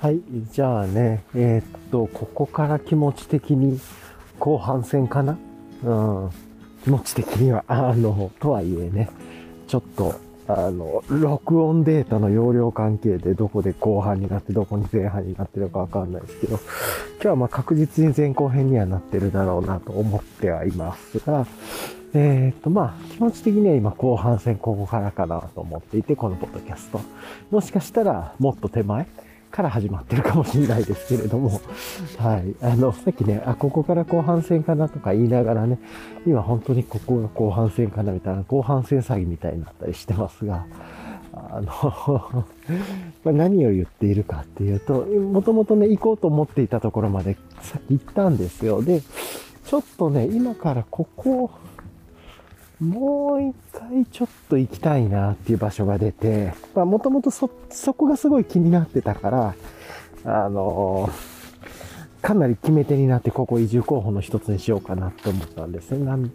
はい、じゃあね、えーっと、ここから気持ち的に後半戦かな？うん。気持ち的には、あの、とはいえね、ちょっと、あの、録音データの容量関係でどこで後半になってどこに前半になってるかわかんないですけど、今日はま確実に前後編にはなってるだろうなと思ってはいますが、えーっと、まあ、気持ち的には今後半戦ここからかなと思っていて、このポッドキャスト。もしかしたらもっと手前から始まってるかもしれないですけれども、はい。あの、さっきね、あ、ここから後半戦かなとか言いながらね、今本当にここが後半戦かなみたいな、後半戦詐欺みたいになったりしてますが、あの、ま何を言っているかっていうと、もともとね、行こうと思っていたところまでさっき行ったんですよ。で、ちょっとね、今からここ、もう一回ちょっと行きたいなっていう場所が出て、まあもともとそ、そこがすごい気になってたから、あのかなり決め手になってここ移住候補の一つにしようかなって思ったんですね。なん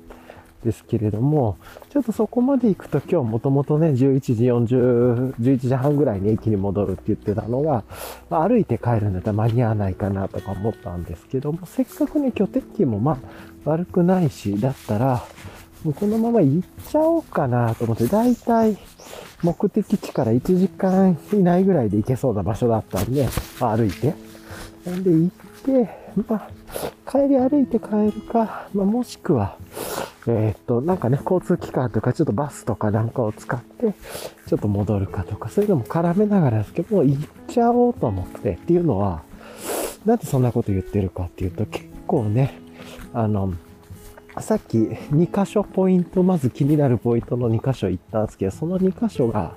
ですけれども、ちょっとそこまで行くと今日もともとね、11時40、11時半ぐらいに駅に戻るって言ってたのが、まあ、歩いて帰るんだったら間に合わないかなとか思ったんですけども、せっかくね、今日天気もまあ悪くないし、だったら、もうこのまま行っちゃおうかなと思って、だいたい目的地から1時間以内ぐらいで行けそうな場所だったんで、まあ、歩いて。なんで行って、まあ、帰り歩いて帰るか、まあ、もしくは、えーっと、なんかね、交通機関とか、ちょっとバスとかなんかを使って、ちょっと戻るかとか、そういうのも絡めながらですけど、もう行っちゃおうと思って、っていうのは、なんでそんなこと言ってるかっていうと、結構ね、あの、さっき2箇所ポイント、まず気になるポイントの2箇所行ったんですけど、その2箇所が、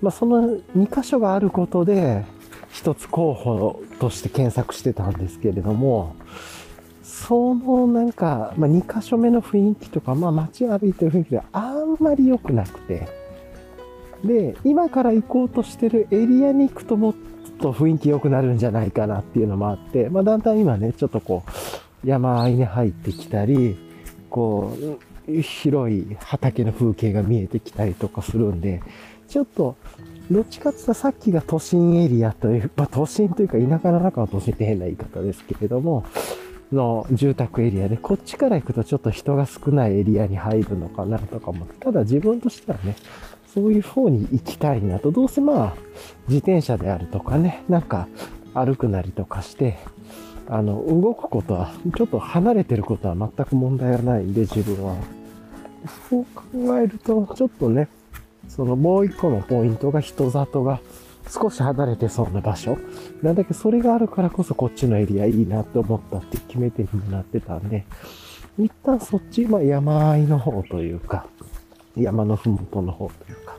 まあ、その2箇所があることで、一つ候補として検索してたんですけれども、そのなんか、まあ、2箇所目の雰囲気とか、まあ街歩いてる雰囲気であんまり良くなくて、で、今から行こうとしてるエリアに行くともっと雰囲気良くなるんじゃないかなっていうのもあって、まあだんだん今ね、ちょっとこう、山あいに入ってきたり、こう、広い畑の風景が見えてきたりとかするんで、ちょっと、どっちかっていうとさっきが都心エリアという、まあ都心というか田舎の中の都心って変な言い方ですけれども、の住宅エリアで、こっちから行くとちょっと人が少ないエリアに入るのかなとかも、ただ自分としてはね、そういう方に行きたいなと、どうせまあ、自転車であるとかね、なんか歩くなりとかして、あの、動くことは、ちょっと離れてることは全く問題はないんで、自分は。そう考えると、ちょっとね、そのもう一個のポイントが人里が少し離れてそうな場所。なんだけど、それがあるからこそこっちのエリアいいなって思ったって決め手になってたんで、一旦そっち、まあ山あいの方というか、山のふもとの方というか、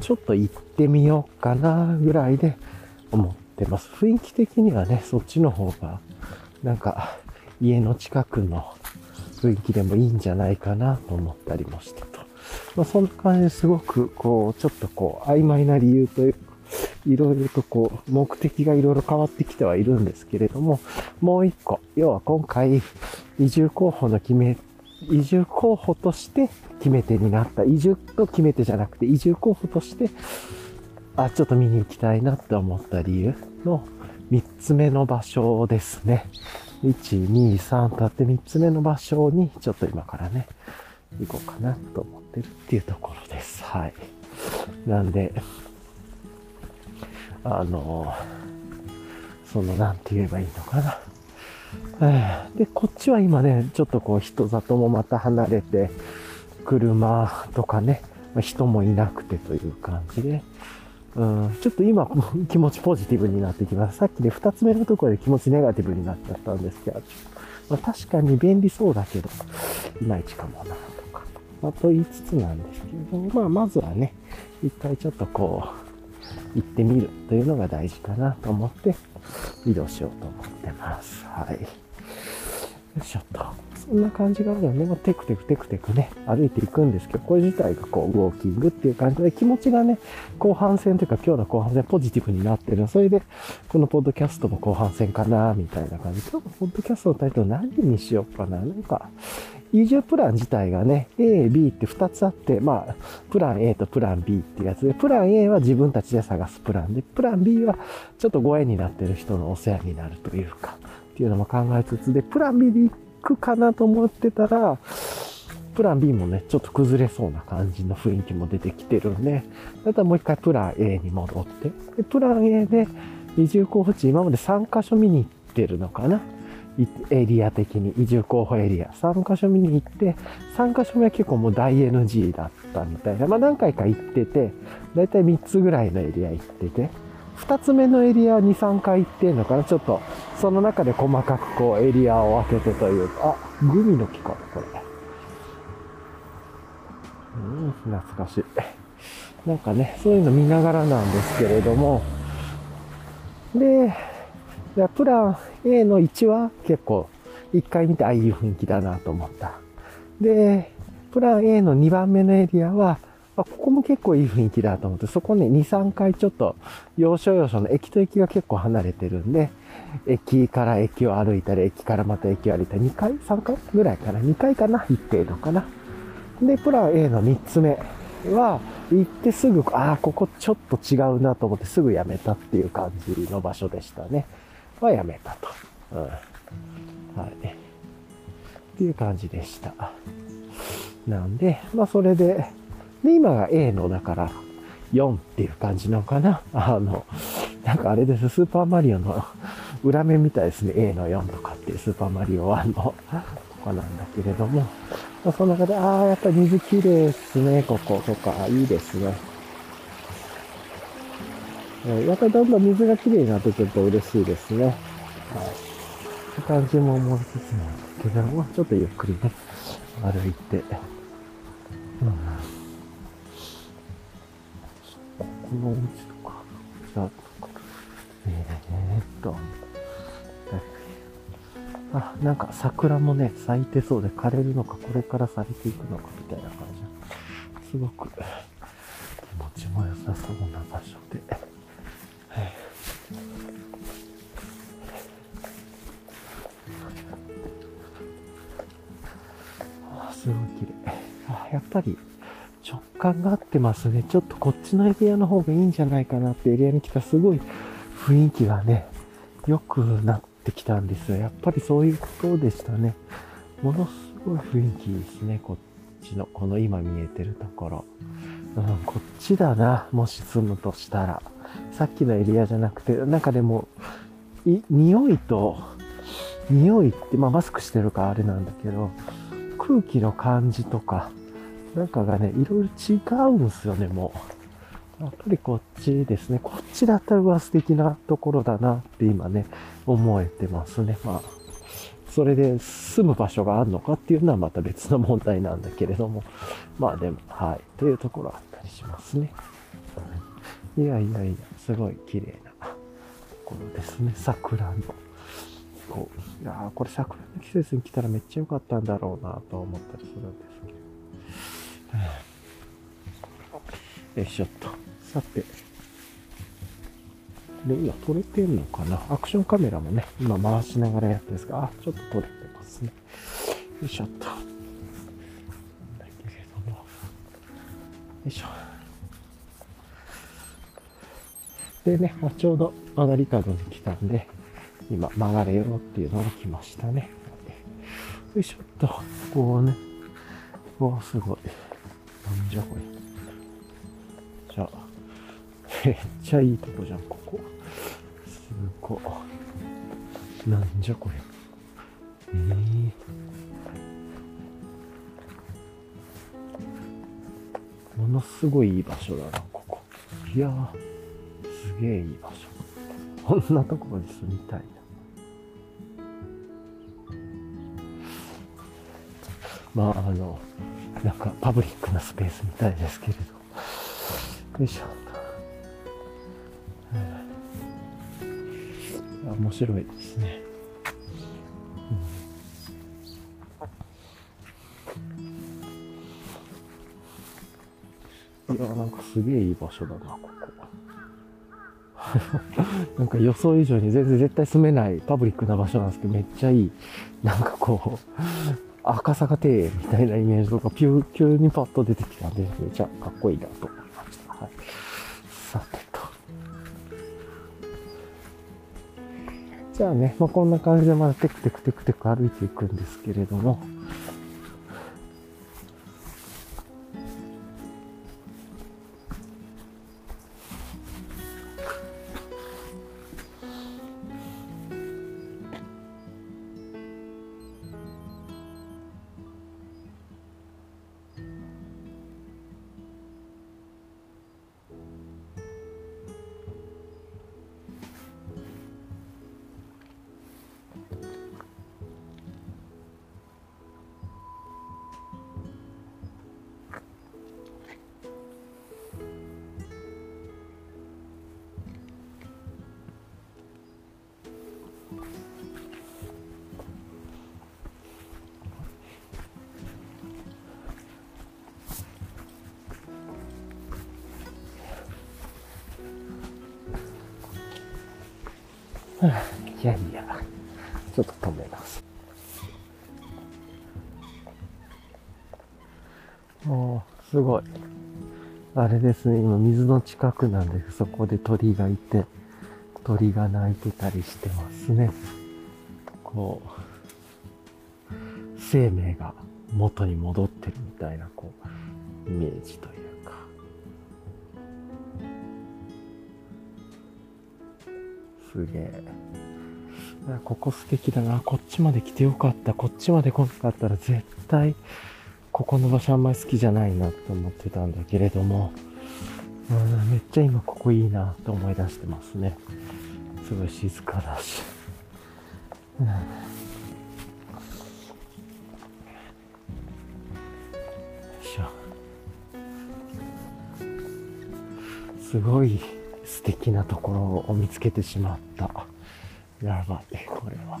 ちょっと行ってみようかなぐらいで思ってます。雰囲気的にはね、そっちの方が、なんか家の近くの雰囲気でもいいんじゃないかなと思ったりもしてと。まあそんな感じですごく、こう、ちょっとこう、曖昧な理由というか、いろいろとこう、目的がいろいろ変わってきてはいるんですけれども、もう一個、要は今回、移住候補の決め、移住候補として決め手になった、移住と決め手じゃなくて、移住候補として、あ、ちょっと見に行きたいなって思った理由の三つ目の場所ですね。1、2、3とあって三つ目の場所に、ちょっと今からね、行こうかなと思ってるっていうところです。はい。なんで、あの、その、なんて言えばいいのかな。で、こっちは今ね、ちょっとこう人里もまた離れて、車とかね、人もいなくてという感じで、うん、ちょっと今 気持ちポジティブになってきます。さっきね、二つ目のところで気持ちネガティブになっちゃったんですけど、まあ、確かに便利そうだけど、いまいちかもなとか、まあ、と言いつつなんですけど、まあまずはね、一回ちょっとこう、行ってみるというのが大事かなと思って移動しようと思ってます。はい。よいしょっと。そんな感じがあるので、まあ、テクテクテクテクね、歩いていくんですけど、これ自体がこう、ウォーキングっていう感じで、気持ちがね、後半戦というか今日の後半戦ポジティブになってる。それで、このポッドキャストも後半戦かな、みたいな感じ。今日のポッドキャストのタイトル何にしようかな。なんか、移住プラン自体がね、A、B って2つあって、まあ、プラン A とプラン B ってやつで、プラン A は自分たちで探すプランで、プラン B はちょっとご縁になってる人のお世話になるというか、っていうのも考えつつで、プラン B で行くかなと思ってたら、プラン B もね、ちょっと崩れそうな感じの雰囲気も出てきてるんで、だったらもう一回プラン A に戻って、でプラン A で移住候補地今まで3カ所見に行ってるのかな？エリア的に、移住候補エリア、3カ所見に行って、3カ所目は結構もう大 NG だったみたいな。まあ何回か行ってて、だいたい3つぐらいのエリア行ってて、2つ目のエリア2、3回行ってんのかな？ちょっと、その中で細かくこうエリアを分けてというか、あ、グミの木かな、これ。うん、懐かしい。なんかね、そういうの見ながらなんですけれども、で、プラン A の1は結構、1回見て、ああ、いい雰囲気だなと思った。で、プラン A の2番目のエリアは、あ、ここも結構いい雰囲気だと思って、そこね、2、3回ちょっと、要所要所の駅と駅が結構離れてるんで、駅から駅を歩いたり、駅からまた駅を歩いたり、2回 ?3 回ぐらいかな ?2 回かな行ってるのかなで、プラン A の3つ目は、行ってすぐ、ああ、ここちょっと違うなと思ってすぐやめたっていう感じの場所でしたね。はやめたと。うん。はい。っていう感じでした。なんで、まあそれで、で、今が A のだから4っていう感じなのかな。あの、なんかあれです、スーパーマリオの裏面みたいですね。A の4とかっていうスーパーマリオ1のとかなんだけれども、その中で、ああ、やっぱ水きれいですね、ここ、とか、いいですね。やっぱりだんだん水がきれいになってくると嬉しいですね。はい。って感じも思いつつなんですけども、ちょっとゆっくりね、歩いて。うん。このお家とか、じゃあ、えー、っと、あ、なんか桜もね、咲いてそうで枯れるのか、これから咲いていくのかみたいな感じ。すごく気持ちも良さそうな場所で。あすごい綺麗あやっぱり感が合ってますね。ちょっとこっちのエリアの方がいいんじゃないかなってエリアに来たすごい雰囲気がね良くなってきたんですよ。やっぱりそういうことでしたね。ものすごい雰囲気ですね。こっちのこの今見えてるところ、うん、こっちだな。もし住むとしたら。さっきのエリアじゃなくて、なんかでも、い、匂いと、匂いって、まあマスクしてるからあれなんだけど、空気の感じとか、なんかがね、いろいろ違うんすよね、もう。やっぱりこっちですね。こっちだったらうわ、素敵なところだなって今ね、思えてますね。まあ、それで住む場所があるのかっていうのはまた別の問題なんだけれども。まあでも、はい。というところあったりしますね。いやいやいや、すごい綺麗なところですね。桜の。こう、いやこれ桜の季節に来たらめっちゃ良かったんだろうなと思ったりするんです。よいしょっと。さて。で、今撮れてんのかな？アクションカメラもね、今回しながらやってるんですが、あ、ちょっと撮れてますね。よいしょっと。なんだけれども。よいしょ。でね、まあ、ちょうど曲がり角に来たんで、今曲がれよっていうのが来ましたね。よいしょっと、こうね、おすごい。なんじゃこれ。じゃあ、めっちゃいいとこじゃん、ここ。すごい。なんじゃこれ。えー、ものすごいいい場所だな、ここ。いやー。すげえいい場所。こんなところに住みたいな。まあ、あの、なんかパブリックなスペースみたいですけれど。よいしょ。面白いですね。うん、いや、なんかすげえいい場所だな、ここ。なんか予想以上に全然絶対住めないパブリックな場所なんですけど、めっちゃいい。なんかこう、赤坂庭園みたいなイメージとか、ピュー、急にパッと出てきたんで、めちゃかっこいいなと思いました。はい。さてと。じゃあね、まあ、こんな感じでまだテクテクテクテク歩いていくんですけれども、ですね、今水の近くなんで、そこで鳥がいて、鳥が鳴いてたりしてますね。こう、生命が元に戻ってるみたいな、こう、イメージというかすげえ。ここ素敵だな。こっちまで来てよかった。こっちまで来なかったら絶対、ここの場所あんまり好きじゃないなと思ってたんだけれども、うんめっちゃ今ここいいなと思い出してますね。すごい静かだし。うんすごい素敵なところを見つけてしまった。やばい、これは。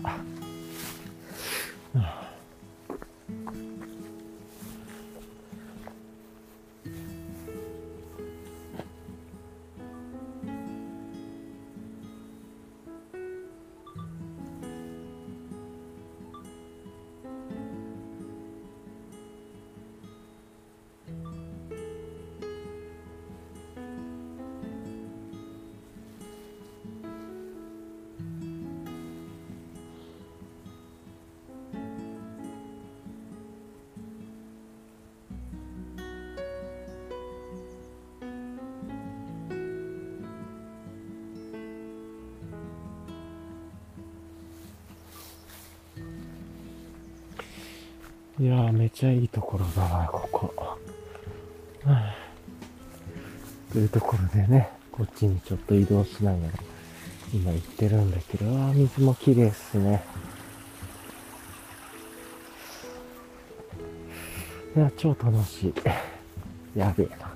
いやー、めちゃいいところだわ、ここ。というところでね、こっちにちょっと移動しながら、今行ってるんだけど、ああ、水も綺麗っすね。いや、超楽しい。やべえな。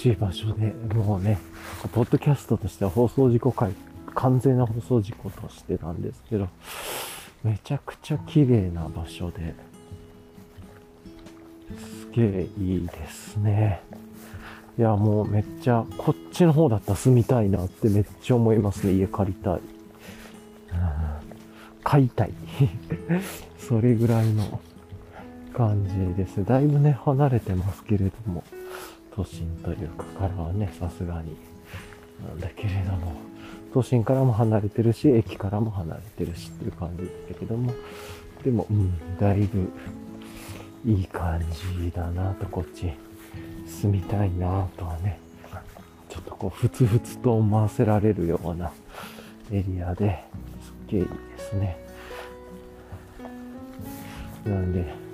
しい場所で、もうね、ポッドキャストとしては放送事故回、完全な放送事故としてなんですけど、めちゃくちゃ綺麗な場所で、すげえいいですね。いや、もうめっちゃ、こっちの方だったら住みたいなってめっちゃ思いますね。家借りたい。買いたい。それぐらいの感じです。だいぶね、離れてますけれども。都心というかからはね、さすがに。なんだけれども、都心からも離れてるし、駅からも離れてるしっていう感じだけども、でも、うん、だいぶいい感じだなと、こっち住みたいなとはね、ちょっとこう、ふつふつと思わせられるようなエリアで、すっげえいいですね。なんで、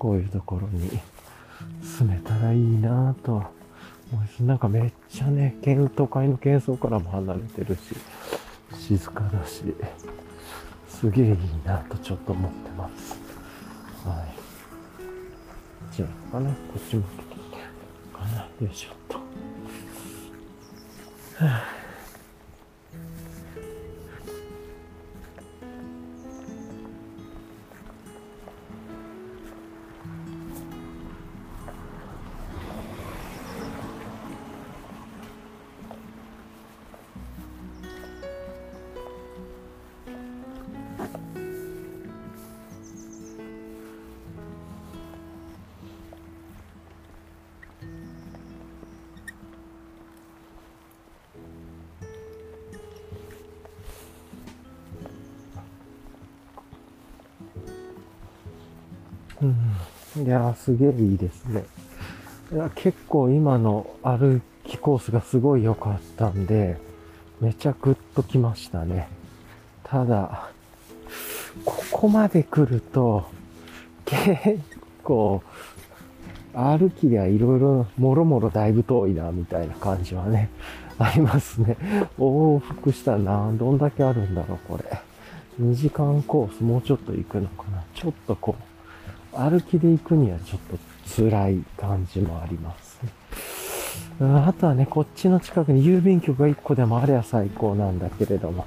こういうところに住めたらいいなぁと思います。なんかめっちゃね、県都会の喧騒からも離れてるし、静かだし、すげえいいなとちょっと思ってます。はい。じゃあかな、こっちもかな、よいしょっと。はあすげえいいですね。いや結構今の歩きコースがすごい良かったんで、めちゃグッときましたね。ただ、ここまで来ると、結構、歩きではいろいろ、もろもろだいぶ遠いな、みたいな感じはね、ありますね。往復したな、どんだけあるんだろう、これ。2時間コースもうちょっと行くのかな。ちょっとこう、歩きで行くにはちょっと辛い感じもありますね。あとはね、こっちの近くに郵便局が1個でもあれば最高なんだけれども、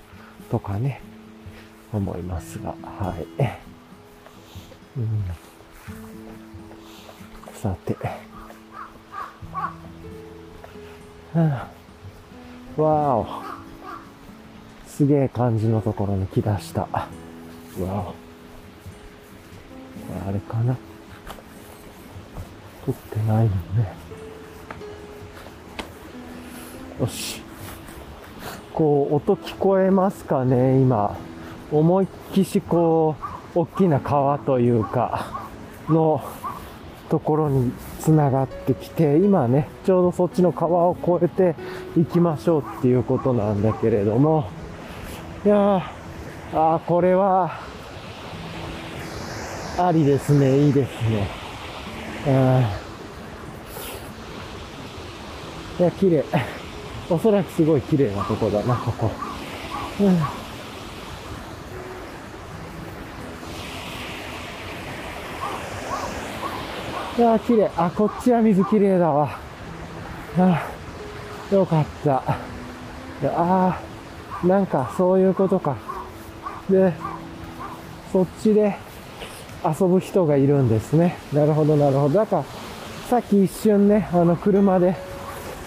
とかね、思いますが、はい。うん、さて、はあ、わお。すげえ感じのところに来だした。わお。あれかな撮ってないのね。よし。こう、音聞こえますかね今。思いっきしこう、大きな川というか、のところに繋がってきて、今ね、ちょうどそっちの川を越えて行きましょうっていうことなんだけれども、いやー、あーこれは、ありですね、いいですね。うんいや、綺麗。おそらくすごい綺麗なとこだな、ここ。うんいや、綺麗。あ、こっちは水綺麗だわ。あよかった。いやあなんかそういうことか。で、そっちで遊ぶ人がいるんですね。なるほど、なるほど。だから、さっき一瞬ね、あの、車で、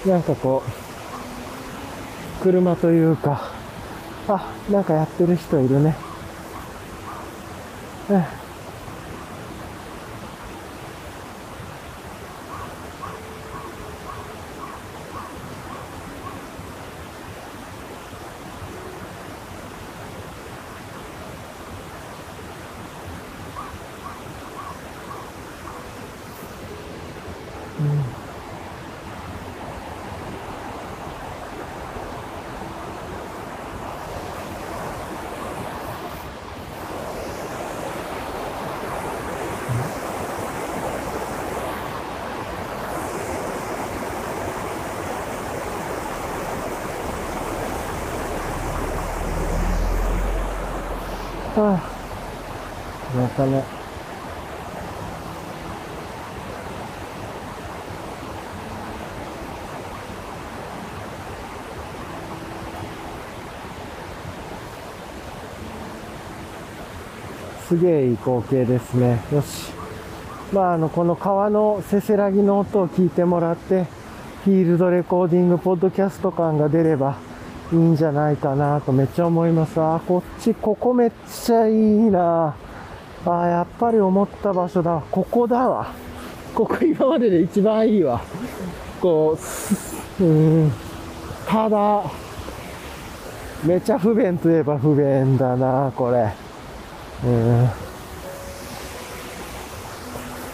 なんかこう、車というか、あ、なんかやってる人いるね。うんあ、またね。すげえいい光景ですね。よし。まあ、あの、この川のせせらぎの音を聞いてもらって、フィールドレコーディング、ポッドキャスト感が出ればいいんじゃないかなとめっちゃ思います。あ、こっち、ここめっちゃいいな。あー、やっぱり思った場所だ。ここだわ。ここ今までで一番いいわ。こう、うん。ただ、めちゃ不便といえば不便だな、これ。うん。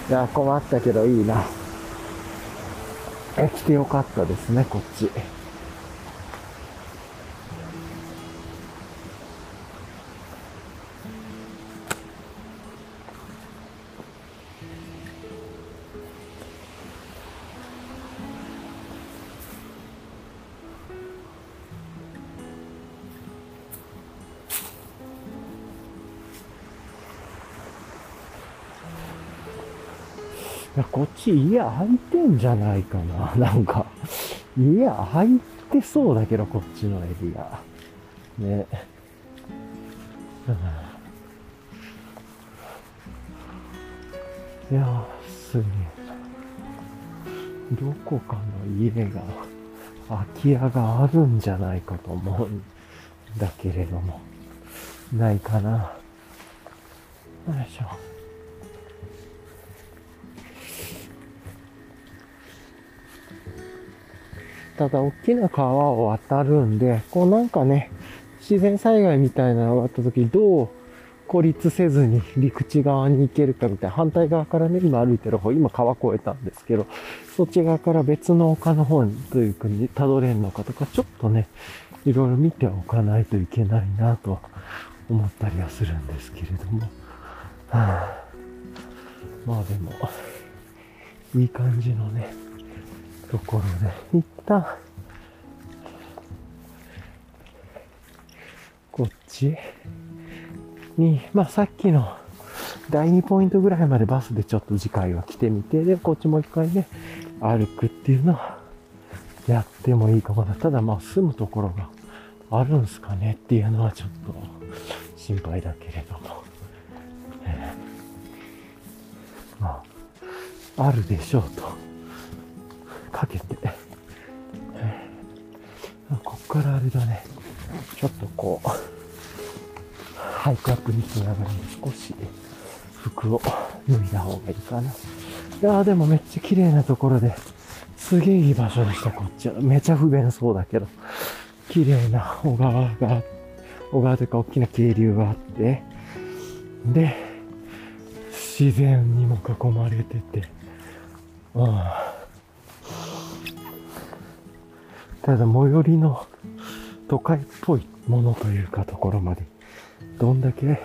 いや、困ったけどいいな。来てよかったですね、こっち。ち家空いてんじゃないかな。なんか、家空いてそうだけど、こっちのエリア。ね。う んいや、すげえ。どこかの家が、空き家があるんじゃないかと思うんだけれども、ないかな。よいしょ。ただ、大きな川を渡るんで、こうなんかね、自然災害みたいなのがあった時、どう孤立せずに陸地側に行けるかみたいな、反対側からね、今歩いてる方、今川越えたんですけど、そっち側から別の丘の方にという国にたどれるのかとか、ちょっとね、いろいろ見ておかないといけないなと思ったりはするんですけれども。はあ、まあでも、いい感じのね、ところで、一旦、こっちに、まあさっきの第2ポイントぐらいまでバスでちょっと次回は来てみて、で、こっちもう一回ね、歩くっていうのはやってもいいかもな。ただまあ住むところがあるんすかねっていうのはちょっと心配だけれども。えー、まあ、あるでしょうと。かけて。こっからあれだね。ちょっとこう、ハイクアップにしながら少し服を脱いだ方がいいかな。いやーでもめっちゃ綺麗なところで、すげえいい場所でした、こっちは。めちゃ不便そうだけど。綺麗な小川が、小川というか大きな渓流があって、で、自然にも囲まれてて、うん。ただ最寄りの都会っぽいものというかところまで、どんだけ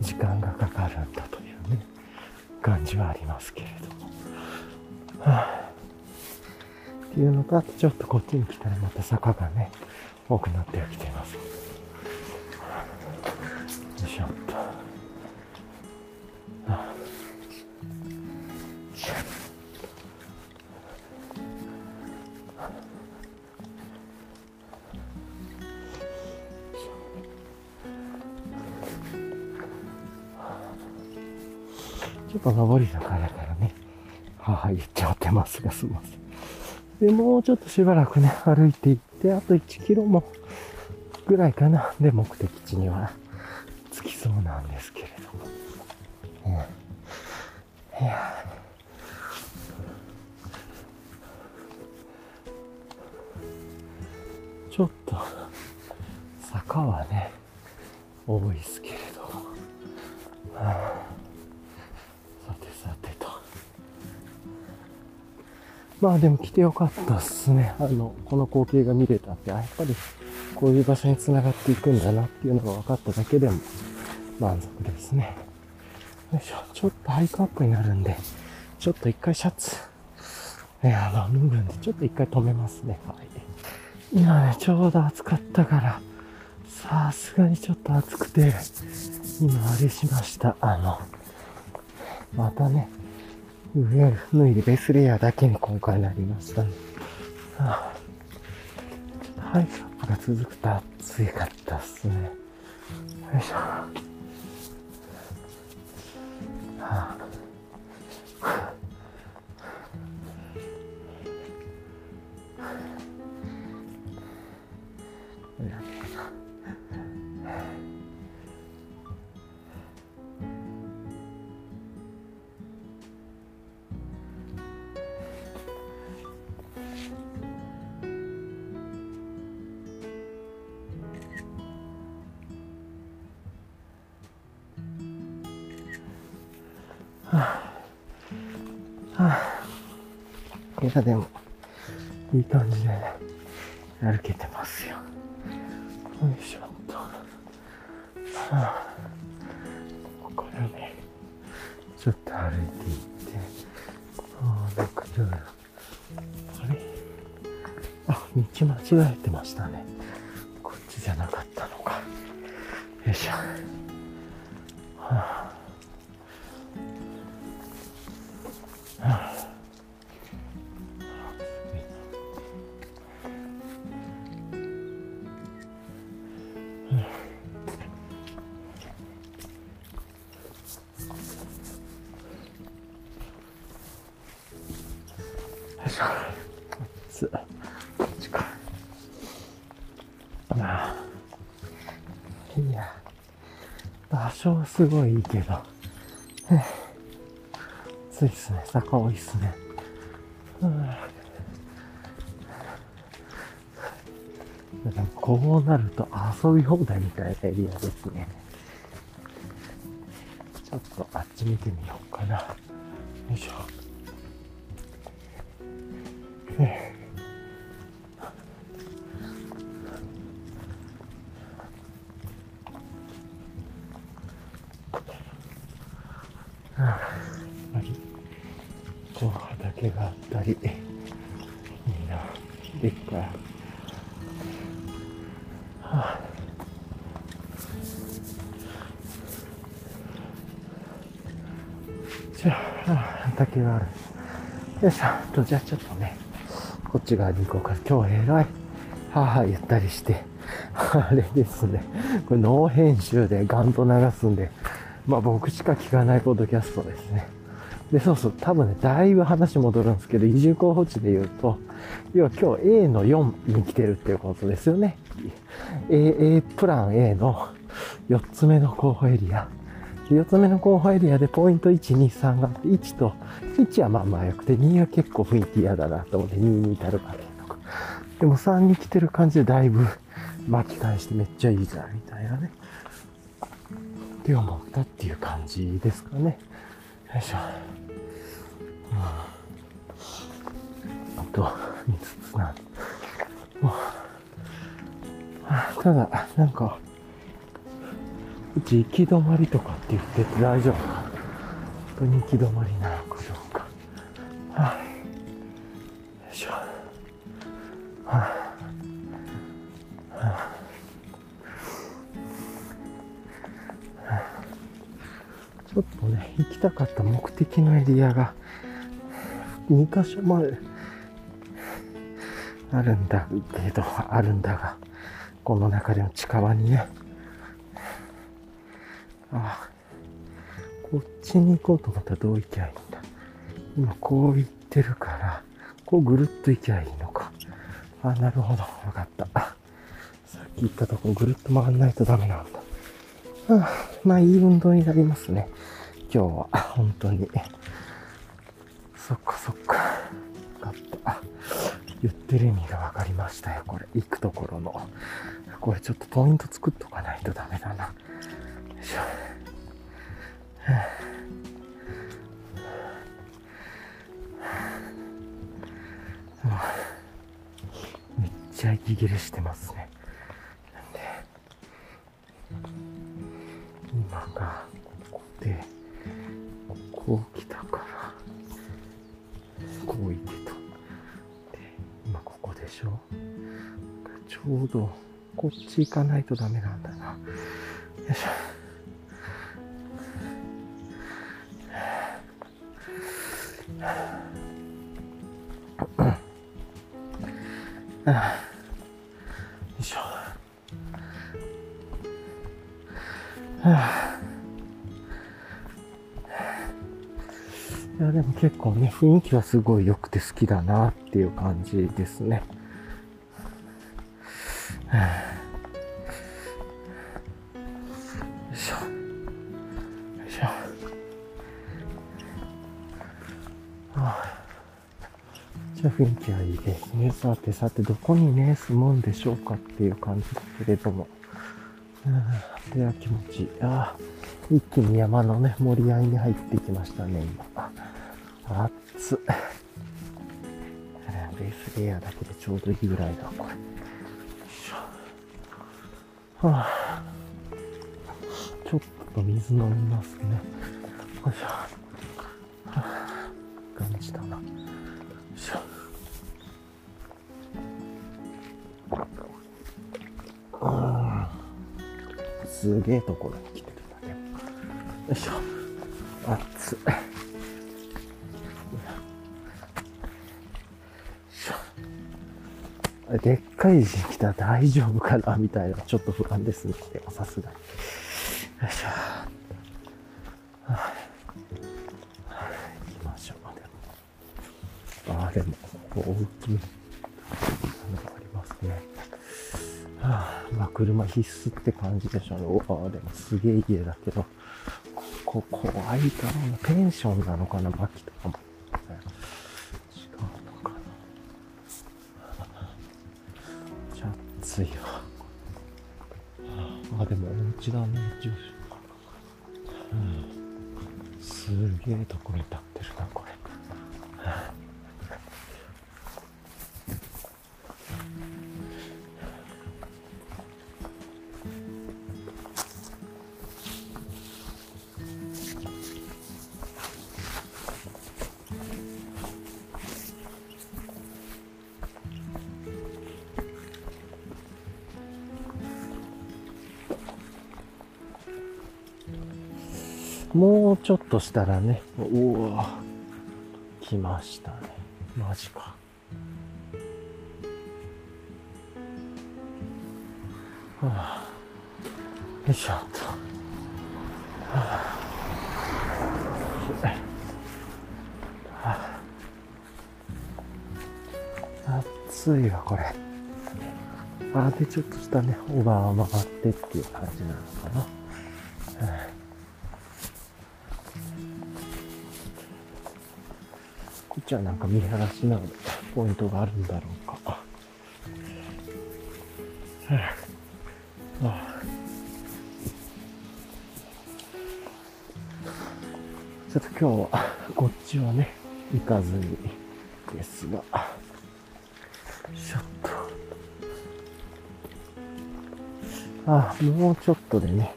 時間がかかるんだというね、感じはありますけれども。はあ、っていうのと、ちょっとこっちに来たらまた坂がね、多くなってきています。よいしょっと上り坂だからね、母言っちゃってますが、すみません。で、もうちょっとしばらくね、歩いていって、あと1キロもぐらいかな。で、目的地には着きそうなんですけれども。いやちょっと、坂はね、多いですけどまあでも来てよかったっすね。あの、この光景が見れたって、あ、やっぱりこういう場所に繋がっていくんだなっていうのが分かっただけでも満足ですね。よいしょ。ちょっとハイクアップになるんで、ちょっと一回シャツ、ね、あの、脱ぐんで、ちょっと一回止めますね。はい。今ね、ちょうど暑かったから、さすがにちょっと暑くて、今あれしました。あの、またね、上脱いでベースレイヤーだけに今回なりましたね。はあ、ちょっとハイカップが続くと暑いかったっすね。よいしょ。はあいや、でも、いい感じでね、歩けてますよ。よいしょっと。はあ、ここからね、ちょっと歩いていって、ああ、なんかいろいろ、あれ？あ、道間違えてましたね。こっちじゃなかったのか。すごいいいけど、ついっすね、坂多いっすね。だかこうなると遊び放題みたいなエリアですね。ちょっとあっち見てみようかな。よいしょ。やっぱり、こう畑があったり、いいな、でっかい。はあじゃあ、畑がある。よいしょ。と、じゃあちょっとね、こっち側に行こうか。今日は偉い。はあはあ言ったりして。あれですね。これノー編集でガンと流すんで、まあ僕しか聞かないポッドキャストですね。で、そうそう、多分ね、だいぶ話戻るんですけど、移住候補地で言うと、要は今日 A の4に来てるっていうことですよね。A, A プラン A の4つ目の候補エリア。4つ目の候補エリアでポイント1、2、3があって、1と、1はまあまあ良くて、2は結構雰囲気嫌だなと思って、2に至るかねとか。でも3に来てる感じでだいぶ巻き返してめっちゃいいじゃん、みたいなね。って思ったっていう感じですかね。よいしょ。うんあと、5つな。もうただ、なんか、うち行き止まりとかって言ってて大丈夫か本当に行き止まりなのかどうか。はい、よいしょ。はあはあちょっとね、行きたかった目的のエリアが2箇所まであるんだけど、あるんだが、この中でも近場にね、ああ、こっちに行こうと思ったらどう行きゃいいんだ？今こう行ってるから、こうぐるっと行きゃいいのか。あ、なるほど。わかった。さっき言ったとこぐるっと回んないとダメなんだ。まあいい運動になりますね。今日は、本当に。そっかそっか。わかった。言ってる意味がわかりましたよ、これ。行くところの。これちょっとポイント作っとかないとダメだな。よいしょ。めっちゃ息切れしてますね。なんで、今がここで、ここ来たから、こう行けと。で、今ここでしょ？ちょうど、こっち行かないとダメなんだな。よいしょ。ああいや、でも結構ね、雰囲気はすごい良くて好きだなっていう感じですね。はあよいしょ。よいしょ。はあじゃあ雰囲気はいいですね。さてさて、どこにね、住むんでしょうかっていう感じだけれども。うん、では気持ちいい。ああ、一気に山のね、盛り合いに入ってきましたね、今。あ熱っ。ベースレイヤーだけでちょうどいいぐらいだ、これ。よいしょ。はあ、ちょっと水飲みますね。よいしょ。はあ、感じだな。よいしょ。うんすげえところに来てるな、でも。よいしょ。熱っ。よいしょでっかい地震来たら大丈夫かなみたいな、ちょっと不安ですね。でもさすがに。よいしょ。はあはあ行きましょう。でも。ああ、でも、大きい。車必須って感じでしょうね。ああでもすげえ家だけど、ここ怖いだろうな。ペンションなのかな薪ちょっとしたらね、うわ来ましたね。マジか。はあ、よいしょっと。はあはあ、暑いわ、これ。あ、で、ちょっとしたね、オーバー回ってっていう感じなのかな。こっちはなんか見晴らしなのポイントがあるんだろうか。ちょっと今日はこっちはね、行かずにですが、よいしょっと。ああ、もうちょっとでね、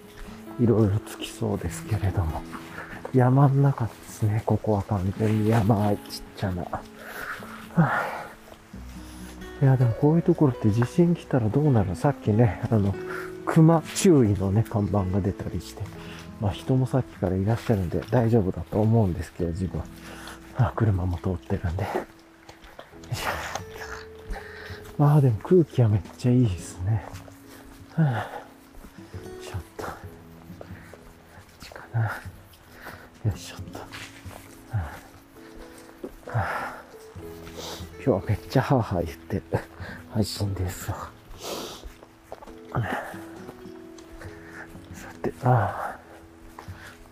いろいろつきそうですけれども、山ん中ですね。ここは完全に山ちっちゃな。いや、でもこういうところって地震来たらどうなるさっきね、あの、熊注意のね、看板が出たりして、まあ人もさっきからいらっしゃるんで大丈夫だと思うんですけど、自分は。あ、車も通ってるんで。まあでも空気はめっちゃいいですね。はあ、今日はめっちゃハーハー言ってる配信ですわ。さて、ああ。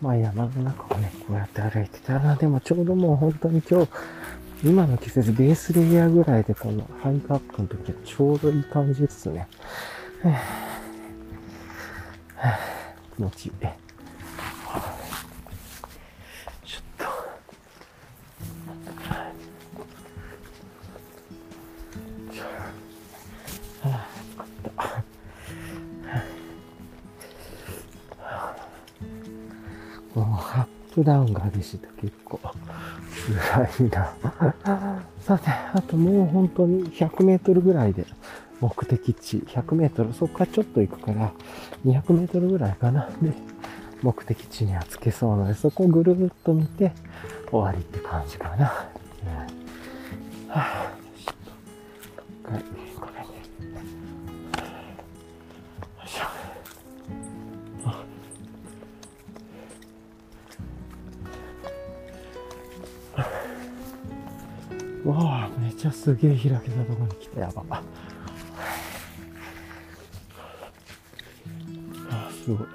まあ山の中をね、こうやって歩いてたら、でもちょうどもう本当に今日、今の季節ベースレイヤーぐらいでこのハイカップの時はちょうどいい感じですね。気持ちいい。プダウンが激しいと結構辛いな。さて、あともう本当に100メートルぐらいで目的地、100m、そこからちょっと行くから、200m ぐらいかな。で、目的地には着けそうなので、そこをぐるっと見て終わりって感じかな。わあ、めちゃすげえ開けたとこに来た。やば。ああ、すごい。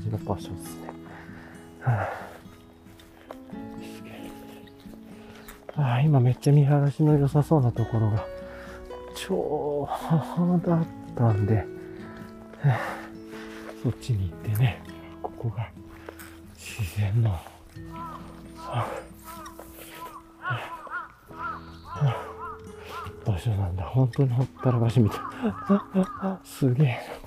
じの場所ですね。はあああ今めっちゃ見晴らしの良さそうなところがちょうどだったんで、はあそっちに行ってね、ここが自然の、はあ場所なんだ。本当にほったらかしみたい。すげえな、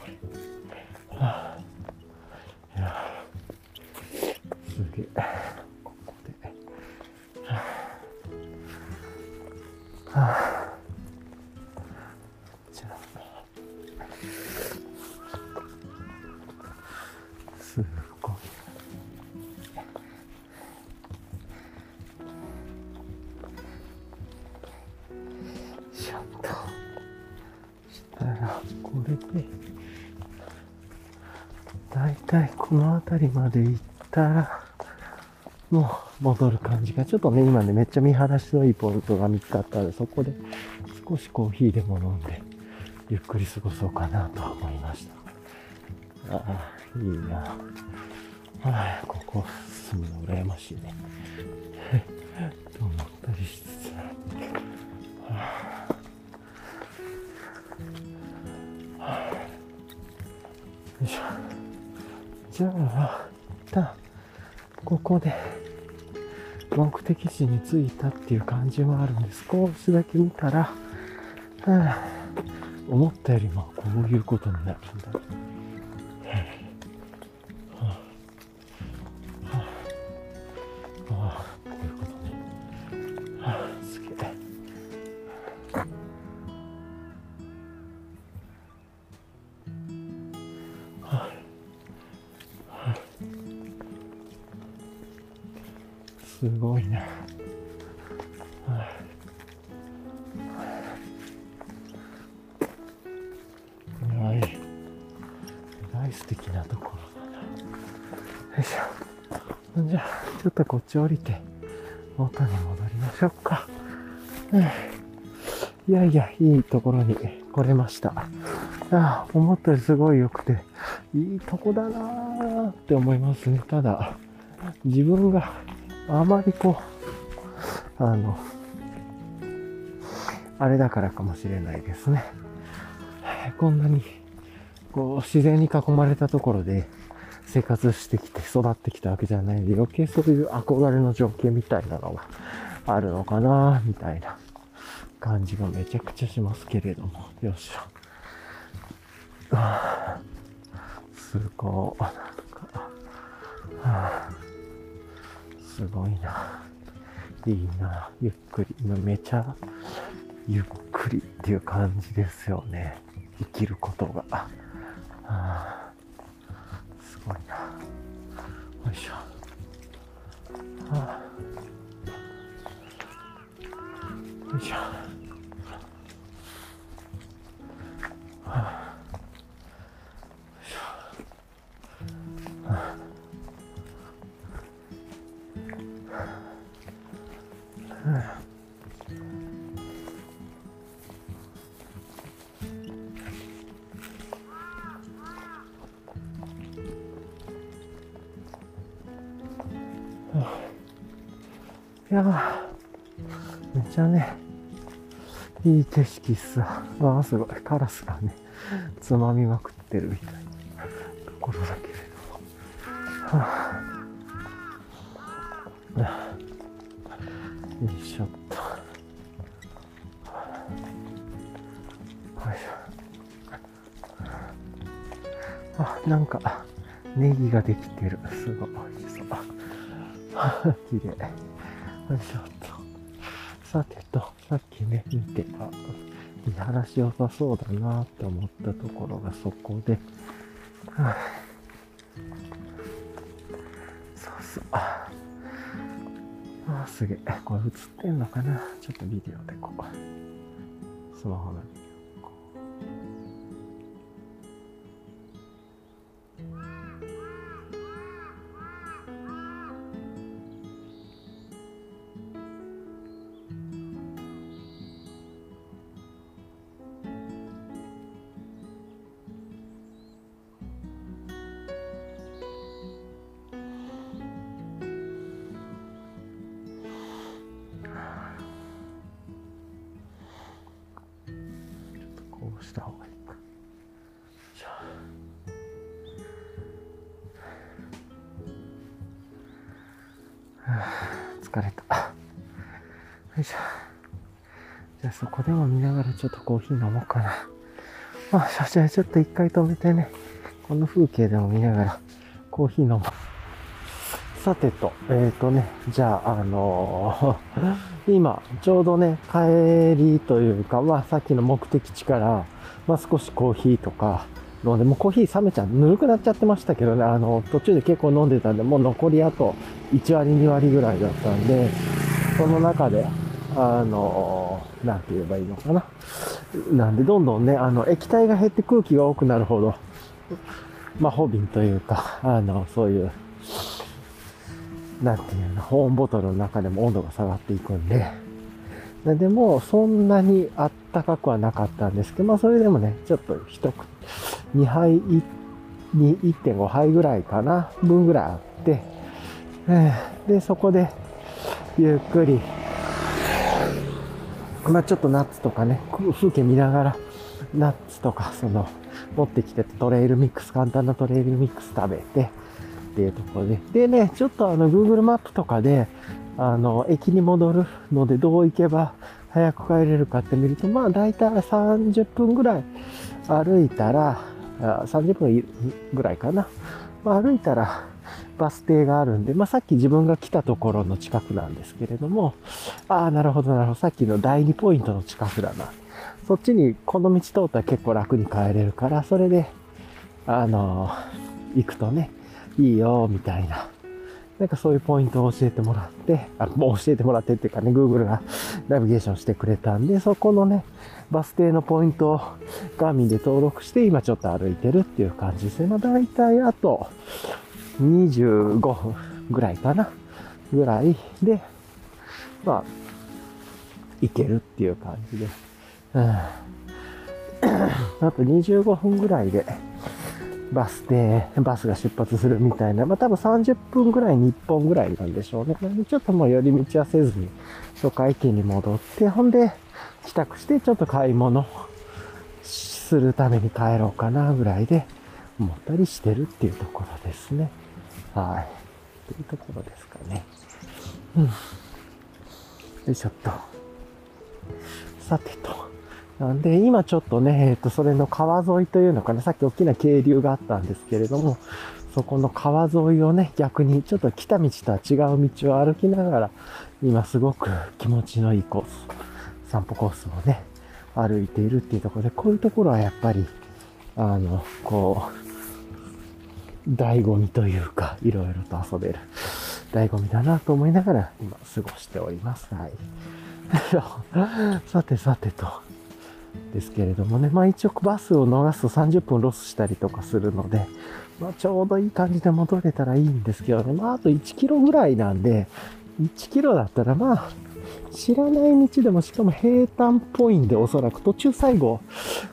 辺りまで行ったら、もう戻る感じが、ちょっとね、今ね、めっちゃ見晴らしのいいポイントが見つかったので、そこで少しコーヒーでも飲んで、ゆっくり過ごそうかなと思いました。ああ、いいな。はあ、ここ住むの羨ましいね。と思ったりしつつ。はあはあ、よいしょ。じゃあ、一旦、ここで、目的地に着いたっていう感じはあるんです、少しだけ見たら、はあ、思ったよりもこういうことになるんだ。ち降りて、元に戻りましょうか。いやいや、いいところに来れました。あ思ったよりすごい良くて、いいとこだなーって思いますね。ただ、自分があまりこう、あの、あれだからかもしれないですね。こんなに、こう、自然に囲まれたところで生活してきて育ってきたわけじゃないんで、余計そういう憧れの情景みたいなのがあるのかな、みたいな感じがめちゃくちゃしますけれども。よいしょ。すごい。なんか、はあすごいな。いいな。ゆっくり。今めちゃ、ゆっくりっていう感じですよね。生きることが。はあ、すごいな。よいしいやめっちゃね、いい景色っすわ。わあ、すごい。カラスがね、つまみまくってるみたいなところだけれども。はあ、よいしょっと。よいしょ。あ、なんか、ネギができてる。すごい美味しそう。綺麗。よいしょっと。さてと、さっきね、見て、あ、見晴らし良さそうだなって思ったところがそこで、そうそう。ああ、すげえ。これ映ってんのかな？ちょっとビデオでこう。スマホの疲れた。よいしょ。じゃあそこでも見ながらちょっとコーヒー飲もうかな。まあ、じゃあちょっと一回止めてね、この風景でも見ながらコーヒー飲もう。さてと、えっ、ー、とね、じゃあ、あのー、今、ちょうどね、帰りというか、まあ、さっきの目的地から、まあ、少しコーヒーとか飲んで、もうコーヒー冷めちゃう、ぬるくなっちゃってましたけどね、あの、途中で結構飲んでたんで、もう残りあと1割、2割ぐらいだったんで、その中で、あの、なんて言えばいいのかな。なんで、どんどんね、あの、液体が減って空気が多くなるほど、魔法瓶というか、あの、そういう、なんていうの、保温ボトルの中でも温度が下がっていくんで、でも、そんなにあったかくはなかったんですけど、まあ、それでもね、ちょっと一口、2杯、に1.5杯ぐらいかな、分ぐらいあって、で、そこで、ゆっくり、まあ、ちょっとナッツとかね、風景見ながら、ナッツとか、その、持ってきてトレイルミックス、簡単なトレイルミックス食べて、っていうところで。でね、ちょっとあの、Google マップとかで、あの、駅に戻るのでどう行けば早く帰れるかって見ると、まあ大体30分ぐらい歩いたら、30分ぐらいかな。まあ、歩いたらバス停があるんで、まあ、さっき自分が来たところの近くなんですけれども、ああ、なるほど、なるほど。さっきの第2ポイントの近くだな。そっちにこの道通ったら結構楽に帰れるから、それで、あのー、行くとね、いいよ、みたいななんかそういうポイントを教えてもらって、あ、もう教えてもらってっていうかね、Google がナビゲーションしてくれたんで、そこのね、バス停のポイントをガーミンで登録して、今ちょっと歩いてるっていう感じですね。まあ大体あと25分ぐらいかな。ぐらいで、まあ、行けるっていう感じで。うん、あと25分ぐらいで、バス停、バスが出発するみたいな、まあ多分30分ぐらいに1本ぐらいなんでしょうね。ちょっともう寄り道はせずに、初回駅に戻って、ほんで、帰宅してちょっと買い物するために帰ろうかなぐらいで思ったりしてるっていうところですね。はい。というところですかね。うん。よいしょっと。さてと。なんで、今ちょっとね、えっ、と、それの川沿いというのかな、さっき大きな渓流があったんですけれども、そこの川沿いをね、逆にちょっと来た道とは違う道を歩きながら、今すごく気持ちのいいコース、散歩コースをね、歩いているっていうところで、こういうところはやっぱり、あの、こう、醍醐味というか、いろいろと遊べる醍醐味だなと思いながら今過ごしております。はい。さてさてと。ですけれどもね、まあ一応バスを逃すと30分ロスしたりとかするので、まあちょうどいい感じで戻れたらいいんですけどね、まああと1キロぐらいなんで、1キロだったらまあ、知らない道でもしかも平坦っぽいんでおそらく途中最後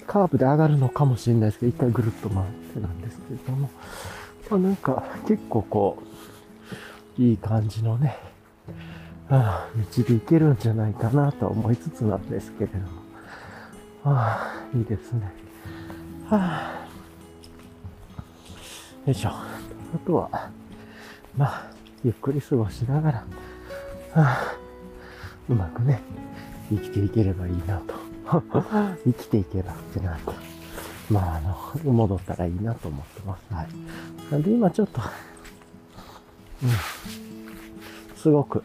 カーブで上がるのかもしれないですけど、一回ぐるっと回ってなんですけれども、まあなんか結構こう、いい感じのね、ああ、道で行けるんじゃないかなと思いつつなんですけれども。ああ、いいですね。はあ。よいしょ。あとは、まあ、ゆっくり過ごしながら、はあ、うまくね、生きていければいいなと。生きていけばってなと。まあ、あの、戻ったらいいなと思ってます。はい。なんで今ちょっと、うん、すごく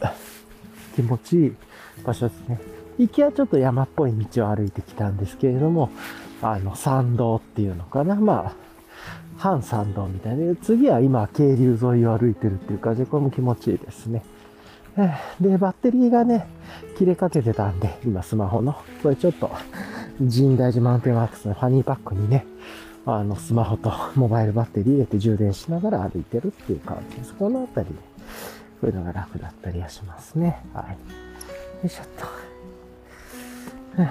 気持ちいい場所ですね。行きはちょっと山っぽい道を歩いてきたんですけれども、あの、山道っていうのかな。まあ、半山道みたいで、次は今、渓流沿いを歩いてるっていう感じで、これも気持ちいいですね。で、バッテリーがね、切れかけてたんで、今スマホの、これちょっと、神大寺マウンテンワークスのファニーパックにね、あの、スマホとモバイルバッテリー入れて充電しながら歩いてるっていう感じです。このあたりで、こういうのが楽だったりはしますね。はい。よいしょっと。よ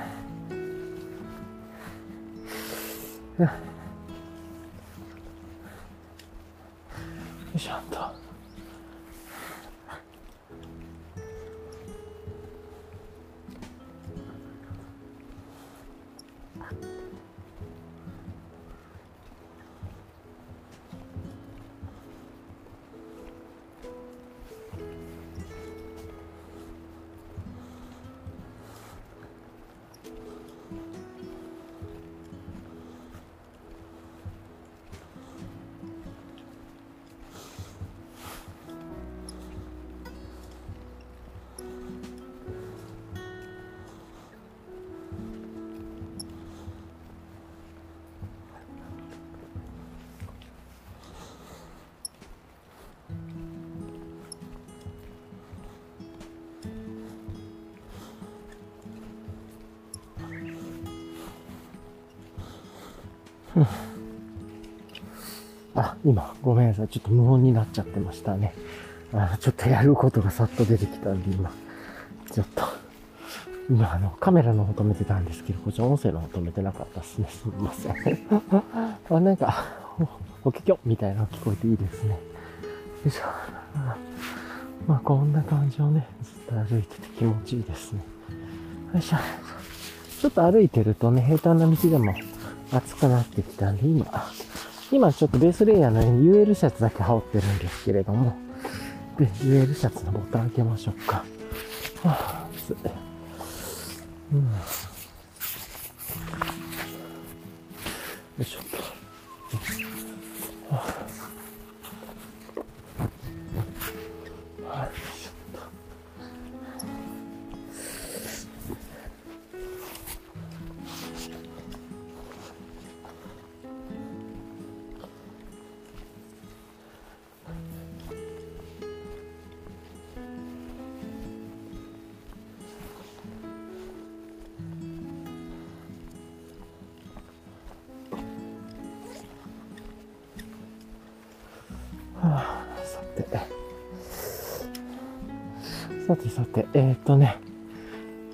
いしょっと。今、ごめんなさい。ちょっと無音になっちゃってましたね。あちょっとやることがさっと出てきたんで、今、ちょっと、今、あの、カメラの方止めてたんですけど、こっち音声の方止めてなかったですね。すみません。あ、なんか、お、おききょみたいなの聞こえていいですね。よいしょ。まあ、こんな感じをね、ずっと歩いてて気持ちいいですね。よいしょ。ちょっと歩いてるとね、平坦な道でも暑くなってきたんで、今、今ちょっとベースレイヤーの UL シャツだけ羽織ってるんですけれども、で、UL シャツのボタン開けましょうか。はあ、うん。よいしょ。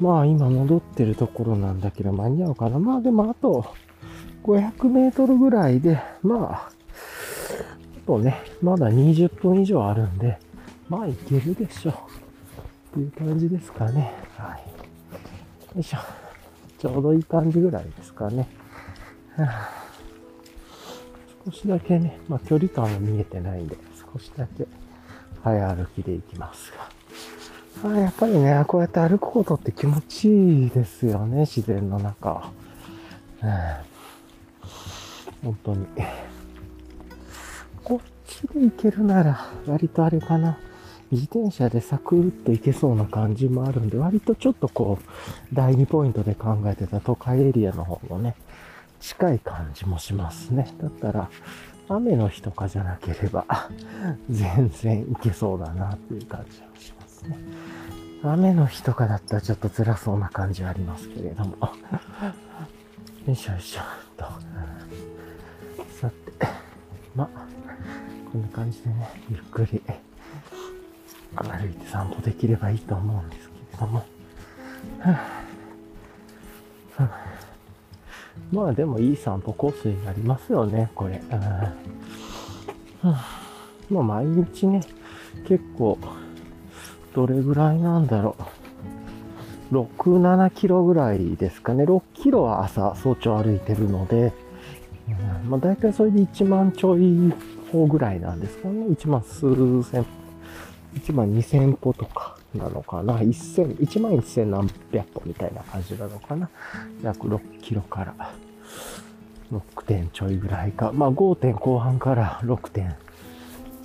まあ今戻ってるところなんだけど間に合うかな。まあでもあと500メートルぐらいで、まあ、あとね、まだ20分以上あるんで、まあいけるでしょう。っていう感じですかね。はい。よいしょ。ちょうどいい感じぐらいですかね。はあ少しだけね、まあ距離感は見えてないんで、少しだけ早歩きで行きますが。あやっぱりね、こうやって歩くことって気持ちいいですよね、自然の中。うん、本当に。こっちで行けるなら、割とあれかな。自転車でサクッと行けそうな感じもあるんで、割とちょっとこう、第2ポイントで考えてた都会エリアの方もね、近い感じもしますね。だったら、雨の日とかじゃなければ、全然いけそうだなっていう感じがしますね。雨の日とかだったらちょっと辛そうな感じはありますけれども。よいしょよいしょと。さて、まあ、こんな感じでね、ゆっくり歩いて散歩できればいいと思うんですけれども。まあでもいい散歩コースになりますよね、これ。まあ毎日ね、結構、どれぐらいなんだろう。6、7キロぐらいですかね。6キロは朝、早朝歩いてるので、うん、まあ大体それで1万ちょい歩ぐらいなんですかね。1万数千、1万2000歩とか。なのかな ?1000、1万1000何百歩みたいな感じなのかな約6キロから6点ちょいぐらいか。まあ5点後半から6点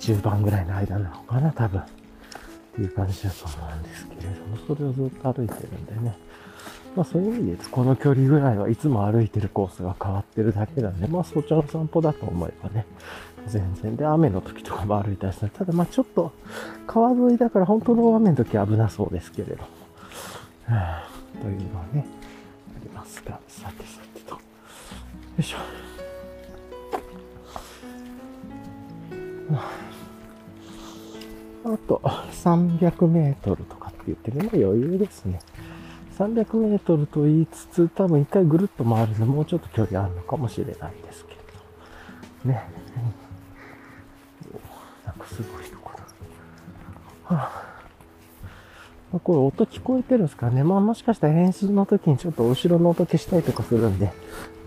中盤ぐらいの間なのかな多分。っていう感じだと思うんですけれども、それをずっと歩いてるんでね。まあそういう意味で、この距離ぐらいはいつも歩いてるコースが変わってるだけなんで、まあ早朝の散歩だと思えばね、全然。で、雨の時とかも歩いたりする。ただまあちょっと川沿いだから本当の雨の時は危なそうですけれども。はあ、というのはね、ありますが、さてさてと。よいしょ。あと300メートルとかって言ってね、まあ余裕ですね。300メートルと言いつつ、多分一回ぐるっと回るので、もうちょっと距離あるのかもしれないですけど。ね。なんかすごいところ。はあ、これ音聞こえてるんですかね。まあもしかしたら演出の時にちょっと後ろの音消したりとかするんで、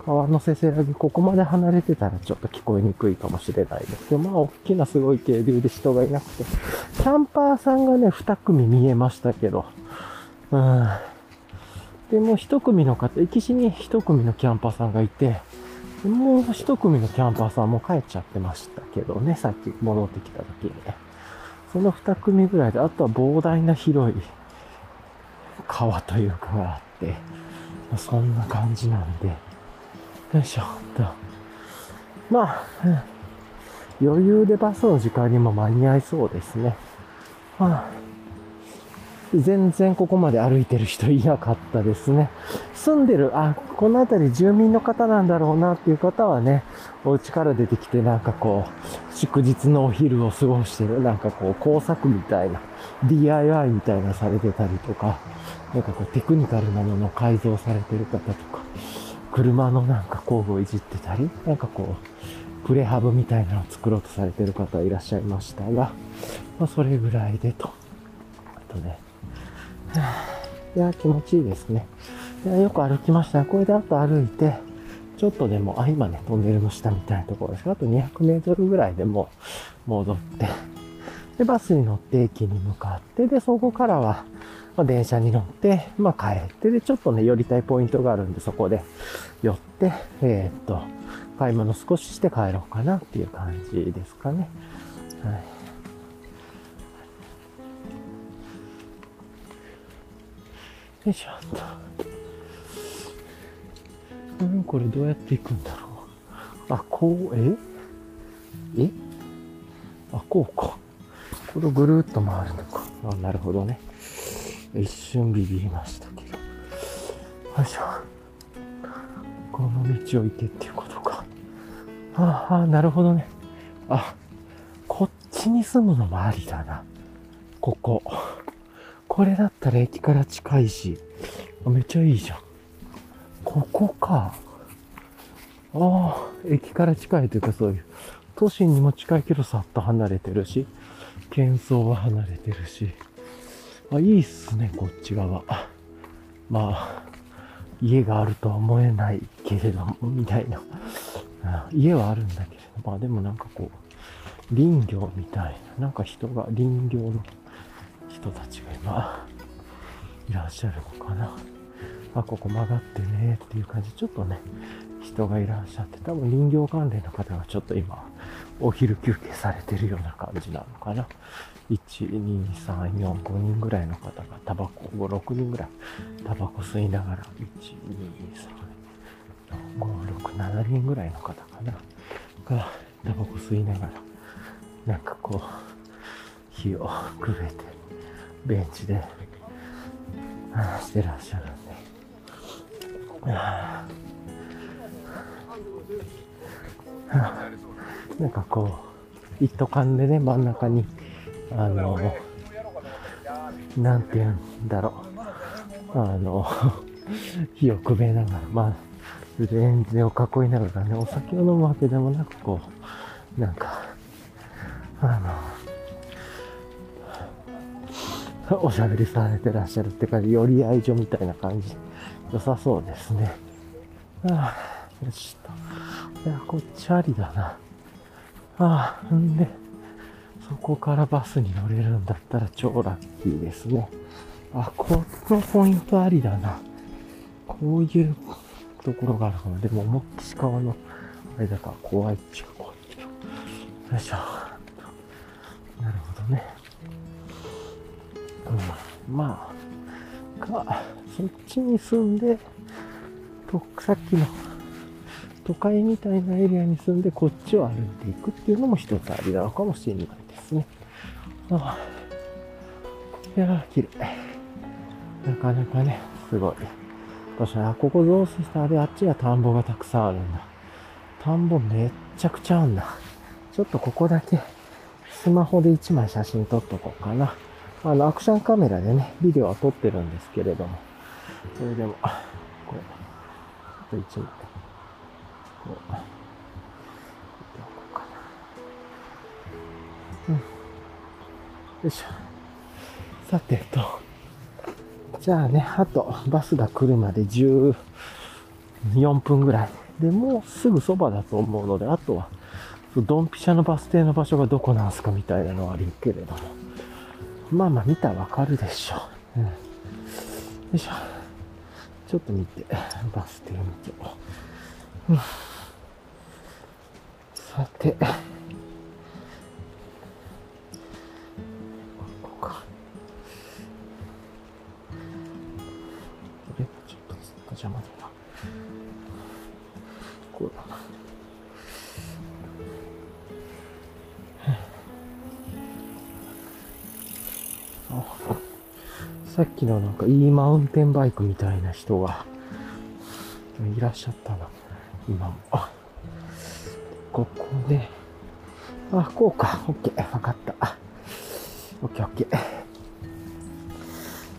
川のせせらぎ、ここまで離れてたらちょっと聞こえにくいかもしれないですけど、まあ大きなすごい渓流で人がいなくて、キャンパーさんがね、2組見えましたけど、うん。で、もう一組の方、駅しに一組のキャンパーさんがいて、もう一組のキャンパーさんも帰っちゃってましたけどね、さっき戻ってきた時にね。その二組ぐらいで、あとは膨大な広い川というかがあって、そんな感じなんで、よいしょ、と。まあ、余裕でバスの時間にも間に合いそうですね。まあ、全然ここまで歩いてる人いなかったですね。住んでる、あ、この辺り住民の方なんだろうなっていう方はね、お家から出てきてなんかこう、祝日のお昼を過ごしてる、なんかこう工作みたいな、DIY みたいなされてたりとか、なんかこうテクニカルなものを改造されてる方とか、車のなんか工具をいじってたり、なんかこう、プレハブみたいなのを作ろうとされてる方いらっしゃいましたが、まあそれぐらいでと。あとね、いや、気持ちいいですね。いや、よく歩きました。これであと歩いて、ちょっとでも、あ、今ね、トンネルの下みたいなところですあと200メートルぐらいでも戻って、で、バスに乗って駅に向かって、で、そこからは、まあ、電車に乗って、まあ、帰って、で、ちょっとね、寄りたいポイントがあるんで、そこで寄って、えー、っと、買い物少しして帰ろうかなっていう感じですかね。はい。よいしょっと。うん、これどうやって行くんだろう。あ、こう、え？え？あ、こうか。これをぐるっと回るのか。あ、なるほどね。一瞬ビビりましたけど。よいしょ。この道を行けっていうことか。ああ、なるほどね。あ、こっちに住むのもありだな。ここ。これだったら駅から近いし。めっちゃいいじゃん。ここか。ああ、駅から近いというかそういう。都心にも近いけどさっと離れてるし、喧騒は離れてるし。あ、いいっすね、こっち側。まあ、家があるとは思えないけれども、みたいな。家はあるんだけれど、まあでもなんかこう、林業みたいな、なんか人が、林業の人たちが今、いらっしゃるのかな。あ、ここ曲がってねっていう感じ。ちょっとね、人がいらっしゃって、多分林業関連の方がちょっと今、お昼休憩されてるような感じなのかな。1、2、3、4、5人ぐらいの方がタバコ、5、6人ぐらいタバコ吸いながら、1、2、3、4、5、6、7人ぐらいの方かな。がタバコ吸いながら、なんかこう、火をくべて、ベンチで、してらっしゃるんで。なんかこう、一斗缶でね、真ん中にあの、なんて言うんだろう。あの、火をくべながら、まあ、レンズを囲いながらね、お酒を飲むわけでもなく、こう、なんか、あの、おしゃべりされてらっしゃるって感じ、寄り合い所みたいな感じ。良さそうですね。ああ、よしと。いや、こっちありだな。ああ、んで、そこからバスに乗れるんだったら超ラッキーですね。あ、このポイントありだな。こういうところがあるかな。でも、思いっき川の、あれだから怖いっちゃ怖いけど。よいしょ。なるほどね。うん、まあ、か、そっちに住んで、と、さっきの都会みたいなエリアに住んでこっちを歩いていくっていうのも一つありなのかもしれないですね。ああいやー、綺麗。なかなかね、すごい。確かに、あ、ここどうしたあれ、あっちは田んぼがたくさんあるんだ。田んぼめっちゃくちゃあんだ。ちょっとここだけ、スマホで1枚写真撮っとこうかな。あの、アクションカメラでね、ビデオは撮ってるんですけれども。それでも、これ、あと1枚。こう、よいしょ。さてと、じゃあね、あとバスが来るまで14分ぐらい。で、もうすぐそばだと思うので、あとは、ドンピシャのバス停の場所がどこなんすかみたいなのはあるけれども。まあまあ見たらわかるでしょう。うん。よいしょ。ちょっと見て、バス停見て。うんさて、邪魔だな。こうだな。さっきのなんかいいマウンテンバイクみたいな人がいらっしゃったな。今も。ここで、あ、こうか。オッケー。わかった。オッケーオッケー。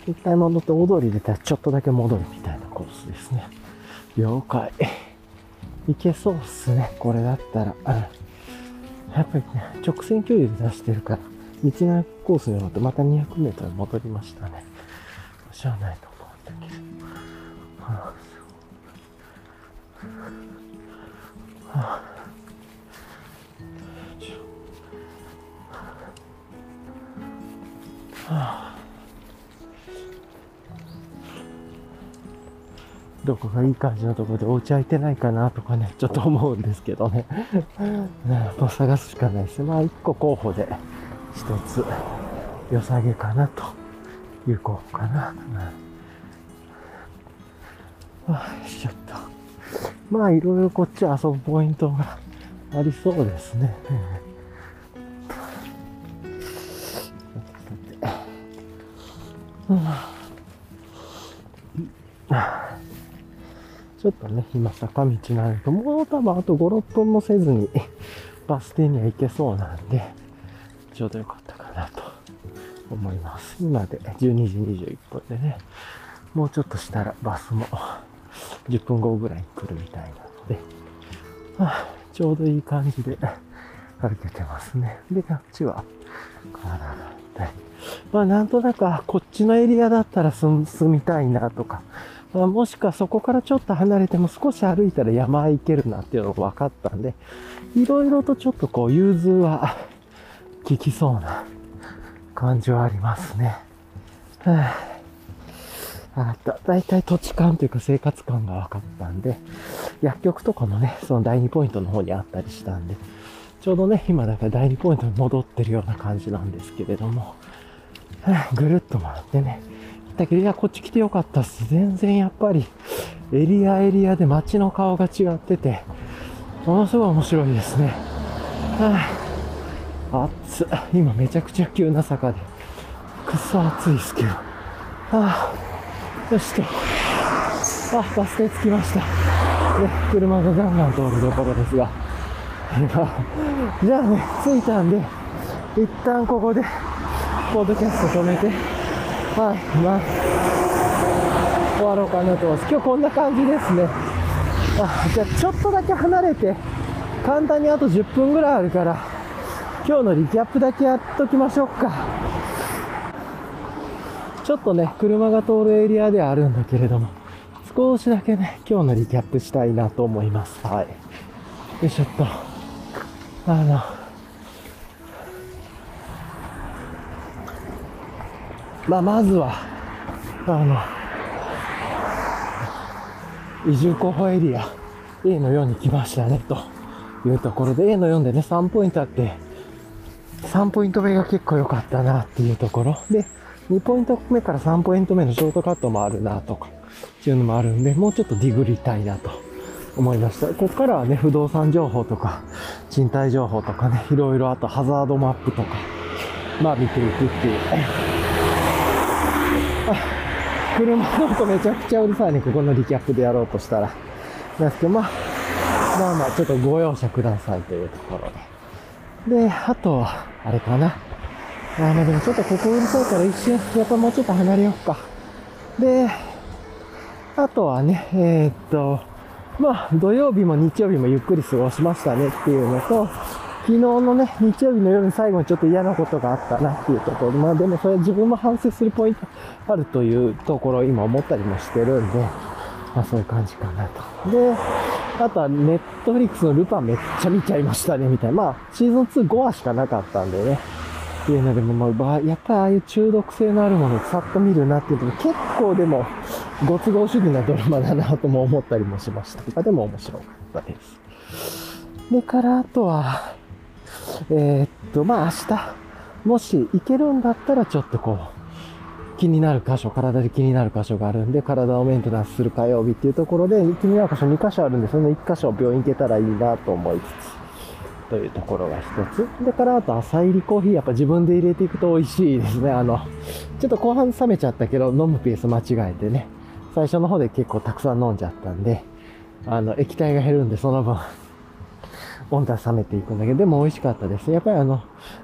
一回戻って大通り出たらちょっとだけ戻るみたいなコースですね。了解。いけそうっすね。これだったら。やっぱりね、直線距離で出してるから、道のコースに乗ってまた200メートル戻りましたね。しゃあないと思うんだけど。はあはあはあ、どこがいい感じのところでお家空いてないかなとかね、ちょっと思うんですけどね。もう探すしかないです。まあ、一個候補で一つ良さげかなという候補かな。うん、あちゃった。まあ、いろいろこっち遊ぶポイントがありそうですね。うんちょっとね、今坂道なんで、もう多分あと5、6分もせずに バス停には行けそうなんで、ちょうどよかったかなと思います。今で12時21分でね、もうちょっとしたらバスも10分後ぐらいに来るみたいなので、はあ、ちょうどいい感じで 歩けてますね。で、こっちは体が痛い。まあなんとなく、こっちのエリアだったら住みたいなとか、まあ、もしくはそこからちょっと離れても少し歩いたら山行けるなっていうのが分かったんで、いろいろとちょっとこう融通は 効きそうな感じはありますね。はあ、だだいたい土地感というか生活感が分かったんで、薬局とかもね、その第2ポイントの方にあったりしたんで、ちょうどね、今だから第2ポイントに戻ってるような感じなんですけれども、はあ、ぐるっと回ってね、だけど、いや、こっち来てよかったっす。全然やっぱり、エリアエリアで街の顔が違ってて、ものすごい面白いですね。はあ、暑今めちゃくちゃ急な坂で、くっそ暑いっすけど。はあ、よしと。あ、バス停着きました。で、車がガンガン通るところですが。じゃあね、着いたんで、一旦ここで、ポッドキャスト止めて、はい、まあ、終わろうかなと思います。今日こんな感じですね。あ、じゃあちょっとだけ離れて、簡単にあと10分ぐらいあるから、今日のリキャップだけやっときましょうか。ちょっとね、車が通るエリアではあるんだけれども、少しだけね、今日のリキャップしたいなと思います。はい。よいしょっと。あの、まあ、まずは、あの、移住候補エリア A の4に来ましたね、というところで、A の4でね、3ポイントあって、3ポイント目が結構良かったなっていうところ。で、2ポイント目から3ポイント目のショートカットもあるなとか、っていうのもあるんで、もうちょっとディグりたいなと思いました。ここからはね、不動産情報とか、賃貸情報とかね、いろいろあとハザードマップとか、まあ見ていくっていう。車の音めちゃくちゃうるさいね、ここのリキャップでやろうとしたら。なんですけど、まあ、まあまあ、ちょっとご容赦くださいというところで。で、あとは、あれかな。あまあでもちょっとここうるさいから一瞬、やっぱもうちょっと離れようか。で、あとはね、えー、っと、まあ、土曜日も日曜日もゆっくり過ごしましたねっていうのと、昨日のね、日曜日の夜に最後にちょっと嫌なことがあったなっていうところ、まあでもそれは自分も反省するポイントあるというところを今思ったりもしてるんで、まあそういう感じかなと。で、あとはネットフリックスのルパンめっちゃ見ちゃいましたね、みたいな。まあ、シーズン2、5話しかなかったんでね。っていうのでも、まあ、やっぱりああいう中毒性のあるものをさっと見るなっていうと結構でも、ご都合主義なドラマだなとも思ったりもしました。でも面白かったです。でからあとは、えー、っと、まあ明日、もし行けるんだったらちょっとこう、気になる箇所、体で気になる箇所があるんで、体をメンテナンスする火曜日っていうところで、気になる箇所2箇所あるんで、その1箇所病院行けたらいいなと思いつつ、というところが一つ。でから、あと朝入りコーヒー、やっぱ自分で入れていくと美味しいですね。あの、ちょっと後半冷めちゃったけど、飲むペース間違えてね、最初の方で結構たくさん飲んじゃったんで、あの、液体が減るんで、その分、温度は冷めていくんだけど、でも美味しかったです。やっぱりあの、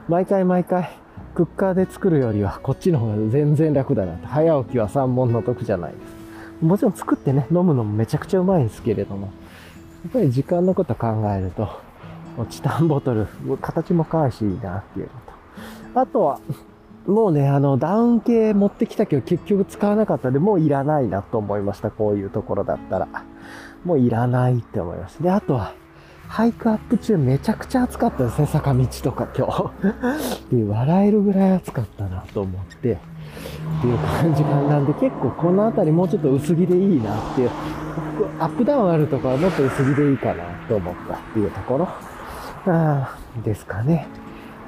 毎回毎回、クッカーで作るよりは、こっちの方が全然楽だなと。早起きは三本の得じゃないです。もちろん作ってね、飲むのもめちゃくちゃうまいんですけれども、やっぱり時間のこと考えると、チタンボトル、形も可愛いしいいなっていうのと。あとは、もうね、あの、ダウン系持ってきたけど結局使わなかったんで、もういらないなと思いました。こういうところだったら。もういらないって思います。で、あとは、ハイクアップ中めちゃくちゃ暑かったですね、坂道とか今日。で、笑えるぐらい暑かったなと思って、っていう感じ感なんで、結構この辺りもうちょっと薄着でいいなっていう、アップダウンあるとこはもっと薄着でいいかなと思ったっていうところ、あですかね。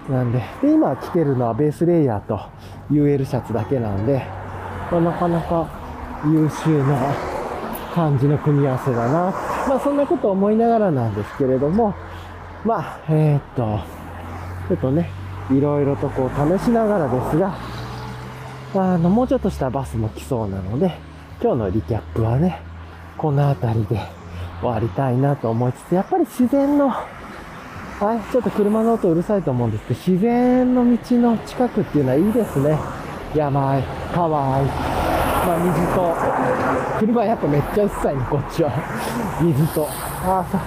なんで、で、今着てるのはベースレイヤーと UL シャツだけなんで、まあ、なかなか優秀な感じの組み合わせだな。まあそんなこと思いながらなんですけれども、まあ、えー、っと、ちょっとね、いろいろとこう試しながらですが、あの、もうちょっとしたバスも来そうなので、今日のリキャップはね、この辺りで終わりたいなと思いつつ、やっぱり自然のはい、ちょっと車の音うるさいと思うんですけど、自然の道の近くっていうのはいいですね。山あい、川あい、まあ水と、車やっぱめっちゃうっさいね、こっちは。水と。ああさ、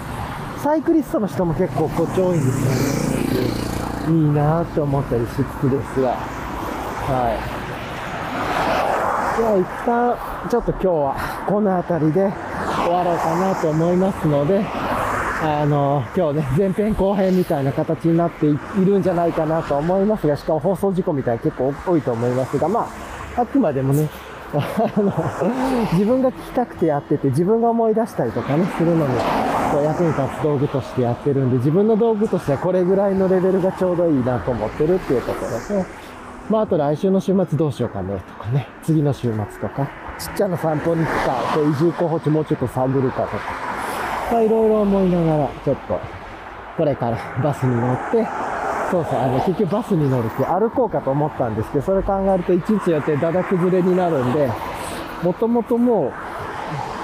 サイクリストの人も結構こっち多いんですよね。いいなって思ったりしつつですが。はい。では一旦、ちょっと今日はこの辺りで終わろうかなと思いますので、あの、今日ね、前編後編みたいな形になっているんじゃないかなと思いますが、しかも放送事故みたいな結構多いと思いますが、まあ、あくまでもね、自分が聞きたくてやってて、自分が思い出したりとかね、するのに、役に立つ道具としてやってるんで、自分の道具としてはこれぐらいのレベルがちょうどいいなと思ってるっていうところですね、まあ、あと来週の週末どうしようかね、とかね、次の週末とか、ちっちゃな散歩に行くか、移住候補地もうちょっと探るかとか、まあいろいろ思いながら、ちょっと、これからバスに乗って、そうそう、あの、結局バスに乗るって歩こうかと思ったんですけど、それ考えると1日予定だだ崩れになるんで、もともとも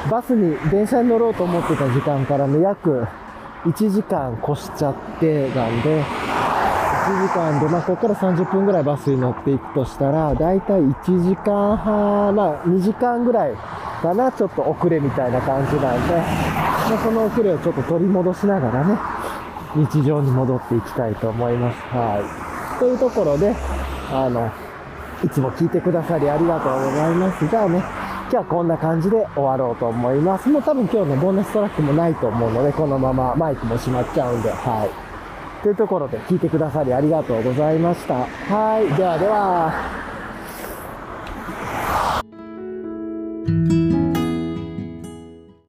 う、バスに、電車に乗ろうと思ってた時間からね、約1時間越しちゃってなんで、1時間で、まあ、ここから30分ぐらいバスに乗っていくとしたら、だいたい1時間半、まあ、2時間ぐらいかな、ちょっと遅れみたいな感じなんで、まあ、その遅れをちょっと取り戻しながらね、日常に戻っていきたいと思います。はい。というところで、あの、いつも聞いてくださりありがとうございます。じゃあね、今日はこんな感じで終わろうと思います。もう多分今日のボーナストラックもないと思うので、このままマイクも閉まっちゃうんで、はい。というところで聞いてくださりありがとうございました。はい。ではでは。